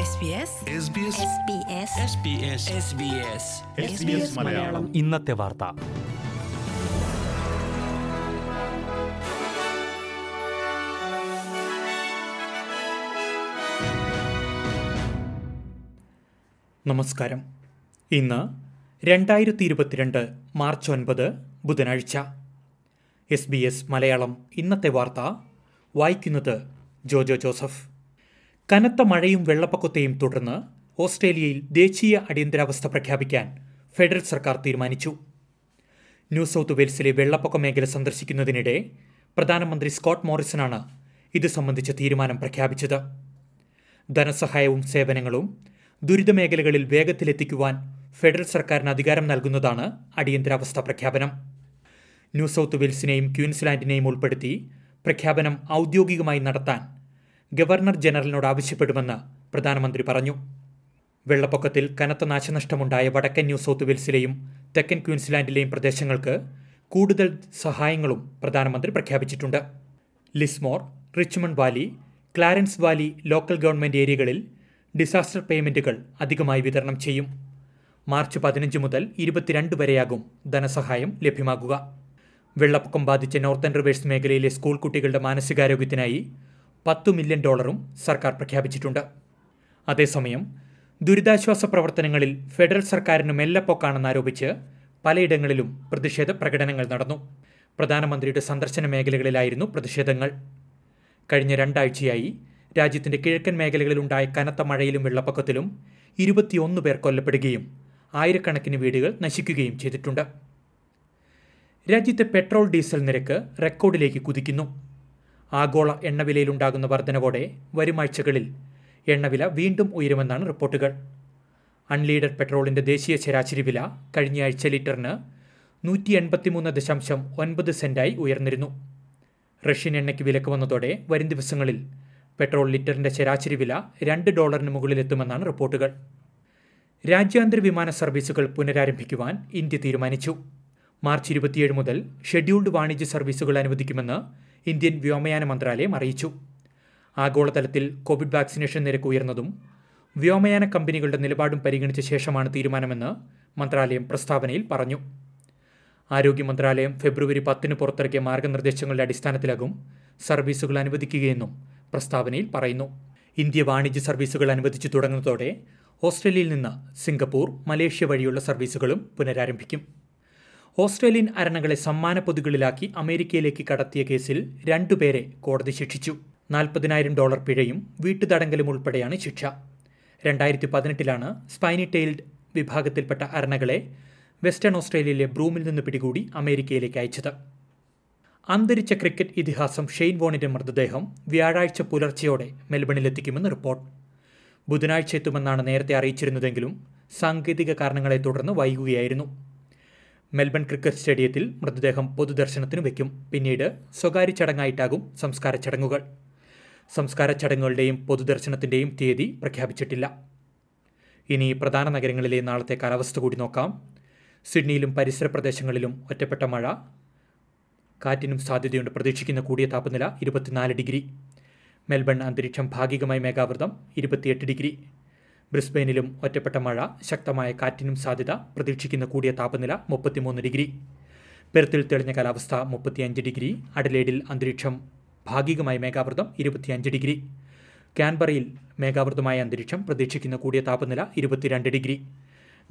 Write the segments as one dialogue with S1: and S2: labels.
S1: SBS
S2: SBS
S3: SBS
S4: Malayalam.
S3: ഇന്നത്തെ വാർത്ത. നമസ്കാരം. ഇന്ന് രണ്ടായിരത്തി ഇരുപത്തിരണ്ട് മാർച്ച് ഒൻപത് ബുധനാഴ്ച. S B S Malayalam. ഇന്നത്തെ വാർത്ത വായിക്കുന്നത് ജോജോ ജോസഫ്. കനത്ത മഴയും വെള്ളപ്പൊക്കത്തെയും തുടർന്ന് ഓസ്ട്രേലിയയിൽ ദേശീയ അടിയന്തരാവസ്ഥ പ്രഖ്യാപിക്കാൻ ഫെഡറൽ സർക്കാർ തീരുമാനിച്ചു. ന്യൂ സൗത്ത് വെയിൽസിലെ വെള്ളപ്പൊക്ക മേഖല സന്ദർശിക്കുന്നതിനിടെ പ്രധാനമന്ത്രി സ്കോട്ട് മോറിസണാണ് ഇത് സംബന്ധിച്ച തീരുമാനം പ്രഖ്യാപിച്ചത്. ധനസഹായവും സേവനങ്ങളും ദുരിത മേഖലകളിൽ വേഗത്തിലെത്തിക്കുവാൻ ഫെഡറൽ സർക്കാരിന് അധികാരം നൽകുന്നതാണ് അടിയന്തരാവസ്ഥ പ്രഖ്യാപനം. ന്യൂ സൗത്ത് വെയിൽസിനെയും ക്യൂൻസ്ലാൻഡിനെയും ഉൾപ്പെടുത്തി പ്രഖ്യാപനം ഔദ്യോഗികമായി നടത്താൻ ഗവർണർ ജനറലിനോട് ആവശ്യപ്പെടുമെന്ന് പ്രധാനമന്ത്രി പറഞ്ഞു. വെള്ളപ്പൊക്കത്തിൽ കനത്ത നാശനഷ്ടമുണ്ടായ വടക്കൻ ന്യൂ സൗത്ത് വെയിൽസിലെയും തെക്കൻ ക്വീൻസ്ലാൻഡിലെയും പ്രദേശങ്ങൾക്ക് കൂടുതൽ സഹായങ്ങളും പ്രധാനമന്ത്രി പ്രഖ്യാപിച്ചിട്ടുണ്ട്. Lismore Richmond Valley Clarence Valley local government ഏരിയകളിൽ ഡിസാസ്റ്റർ പേയ്മെന്റുകൾ അധികമായി വിതരണം ചെയ്യും. മാർച്ച് പതിനഞ്ച് മുതൽ ഇരുപത്തിരണ്ട് വരെയാകും ധനസഹായം ലഭ്യമാകുക. വെള്ളപ്പൊക്കം ബാധിച്ച നോർത്തേൺ റിവേഴ്സ് മേഖലയിലെ സ്കൂൾ കുട്ടികളുടെ മാനസികാരോഗ്യത്തിനായി പത്തു മില്യൺ ഡോളറും സർക്കാർ പ്രഖ്യാപിച്ചിട്ടുണ്ട്. അതേസമയം ദുരിതാശ്വാസ പ്രവർത്തനങ്ങളിൽ ഫെഡറൽ സർക്കാരിന് മെല്ലപ്പോക്കാണെന്നാരോപിച്ച് പലയിടങ്ങളിലും പ്രതിഷേധ പ്രകടനങ്ങൾ നടന്നു. പ്രധാനമന്ത്രിയുടെ സന്ദർശന മേഖലകളിലായിരുന്നു പ്രതിഷേധങ്ങൾ. കഴിഞ്ഞ രണ്ടാഴ്ചയായി രാജ്യത്തിന്റെ കിഴക്കൻ മേഖലകളിലുണ്ടായ കനത്ത മഴയിലും വെള്ളപ്പൊക്കത്തിലും ഇരുപത്തിയൊന്ന് പേർ കൊല്ലപ്പെടുകയും ആയിരക്കണക്കിന് വീടുകൾ നശിക്കുകയും ചെയ്തിട്ടുണ്ട്. രാജ്യത്തെ പെട്രോൾ ഡീസൽ നിരക്ക് റെക്കോർഡിലേക്ക് കുതിക്കുന്നു. ആഗോള എണ്ണവിലയിലുണ്ടാകുന്ന വർധനവോടെ വരും ആഴ്ചകളിൽ എണ്ണവില വീണ്ടും ഉയരുമെന്നാണ് റിപ്പോർട്ടുകൾ. അൺലീഡഡ് പെട്രോളിന്റെ ദേശീയ ശരാശരി വില കഴിഞ്ഞയാഴ്ച ലിറ്ററിന് നൂറ്റി എൺപത്തിമൂന്ന് ദശാംശം ഒൻപത് സെന്റായി ഉയർന്നിരുന്നു. റഷ്യൻ എണ്ണയ്ക്ക് വിലക്ക് വന്നതോടെ വരും ദിവസങ്ങളിൽ പെട്രോൾ ലിറ്ററിന്റെ ശരാശരി വില രണ്ട് ഡോളറിന് മുകളിലെത്തുമെന്നാണ് റിപ്പോർട്ടുകൾ. രാജ്യാന്തര വിമാന സർവീസുകൾ പുനരാരംഭിക്കുവാൻ ഇന്ത്യ തീരുമാനിച്ചു. മാർച്ച് ഇരുപത്തിയേഴ് മുതൽ ഷെഡ്യൂൾഡ് വാണിജ്യ സർവീസുകൾ അനുവദിക്കുമെന്ന് ഇന്ത്യൻ വ്യോമയാന മന്ത്രാലയം അറിയിച്ചു. ആഗോളതലത്തിൽ കോവിഡ് വാക്സിനേഷൻ നിരക്ക് ഉയർന്നതും വ്യോമയാന കമ്പനികളുടെ നിലപാടും പരിഗണിച്ച ശേഷമാണ് തീരുമാനമെന്ന് മന്ത്രാലയം പ്രസ്താവനയിൽ പറഞ്ഞു. ആരോഗ്യ മന്ത്രാലയം ഫെബ്രുവരി പത്തിന് പുറത്തിറക്കിയ മാർഗനിർദ്ദേശങ്ങളുടെ അടിസ്ഥാനത്തിലാകും സർവീസുകൾ അനുവദിക്കുകയെന്നും പ്രസ്താവനയിൽ പറയുന്നു. ഇന്ത്യ വാണിജ്യ സർവീസുകൾ അനുവദിച്ചു തുടങ്ങുന്നതോടെ ഓസ്ട്രേലിയയിൽ നിന്ന് സിംഗപ്പൂർ മലേഷ്യ വഴിയുള്ള സർവീസുകളും പുനരാരംഭിക്കും. ഓസ്ട്രേലിയൻ അരണകളെ സമ്മാന പൊതുകളിലാക്കി അമേരിക്കയിലേക്ക് കടത്തിയ കേസിൽ രണ്ടുപേരെ കോടതി ശിക്ഷിച്ചു. നാൽപ്പതിനായിരം ഡോളർ പിഴയും വീട്ടുതടങ്കലും ഉൾപ്പെടെയാണ് ശിക്ഷ. രണ്ടായിരത്തി പതിനെട്ടിലാണ് സ്പൈനി ടെയിൽഡ് വിഭാഗത്തിൽപ്പെട്ട അരണകളെ വെസ്റ്റേൺ ഓസ്ട്രേലിയയിലെ ബ്രൂമിൽ നിന്ന് പിടികൂടി അമേരിക്കയിലേക്ക് അയച്ചത്. അന്തരിച്ച ക്രിക്കറ്റ് ഇതിഹാസം ഷെയ്ൻ വോണിന്റെ മൃതദേഹം വ്യാഴാഴ്ച പുലർച്ചെയോടെ മെൽബണിലെത്തിക്കുമെന്ന് റിപ്പോർട്ട്. ബുധനാഴ്ച എത്തുമെന്നാണ് നേരത്തെ അറിയിച്ചിരുന്നതെങ്കിലും സാങ്കേതിക കാരണങ്ങളെ തുടർന്ന് വൈകുകയായിരുന്നു. മെൽബൺ ക്രിക്കറ്റ് സ്റ്റേഡിയത്തിൽ മൃതദേഹം പൊതുദർശനത്തിന് വയ്ക്കും പിന്നീട് സ്വകാര്യ ചടങ്ങായിട്ടാകും സംസ്കാര ചടങ്ങുകൾ. സംസ്കാര ചടങ്ങുകളുടെയും പൊതുദർശനത്തിന്റെയും തീയതി പ്രഖ്യാപിച്ചിട്ടില്ല. ഇനി പ്രധാന നഗരങ്ങളിലെ നാളത്തെ കാലാവസ്ഥ കൂടി നോക്കാം. സിഡ്നിയിലും പരിസര പ്രദേശങ്ങളിലും ഒറ്റപ്പെട്ട മഴ. കാറ്റിനും സാധ്യതയുണ്ട്. പ്രതീക്ഷിക്കുന്ന കൂടിയ താപനില ഇരുപത്തിനാല് ഡിഗ്രി. മെൽബൺ അന്തരീക്ഷം ഭാഗികമായി മേഘാവൃതം ഇരുപത്തിയെട്ട് ഡിഗ്രി. ബ്രിസ്ബെയിനിലും ഒറ്റപ്പെട്ട മഴ ശക്തമായ കാറ്റിനും സാധ്യത പ്രതീക്ഷിക്കുന്ന കൂടിയ താപനില മുപ്പത്തിമൂന്ന് ഡിഗ്രി. പെർത്തിൽ തെളിഞ്ഞ കാലാവസ്ഥ മുപ്പത്തിയഞ്ച് ഡിഗ്രി അഡലേഡിൽ അന്തരീക്ഷം ഭാഗികമായി മേഘാവൃതം ഇരുപത്തിയഞ്ച് ഡിഗ്രി. കാൻബറയിൽ മേഘാവൃതമായ അന്തരീക്ഷം പ്രതീക്ഷിക്കുന്ന കൂടിയ താപനില ഇരുപത്തിരണ്ട് ഡിഗ്രി.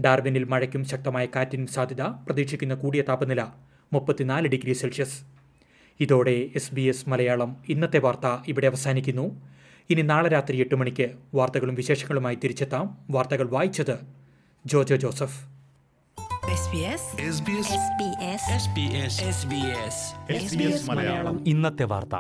S3: ഡാർവിനിൽ മഴയ്ക്കും ശക്തമായ കാറ്റിനും സാധ്യത പ്രതീക്ഷിക്കുന്ന കൂടിയ താപനില മുപ്പത്തിനാല് ഡിഗ്രി സെൽഷ്യസ്. ഇതോടെ എസ് ബി എസ് മലയാളം. ഇന്നത്തെ വാർത്ത ഇവിടെ അവസാനിക്കുന്നു. ഇനി നാളെ രാത്രി എട്ട് മണിക്ക് വാർത്തകളും വിശേഷങ്ങളുമായി തിരിച്ചെത്താം. വാർത്തകൾ വായിച്ചത് Jojo Joseph.
S1: SBS
S2: SBS
S4: SBS Malayalam.
S3: ഇന്നത്തെ വാർത്ത.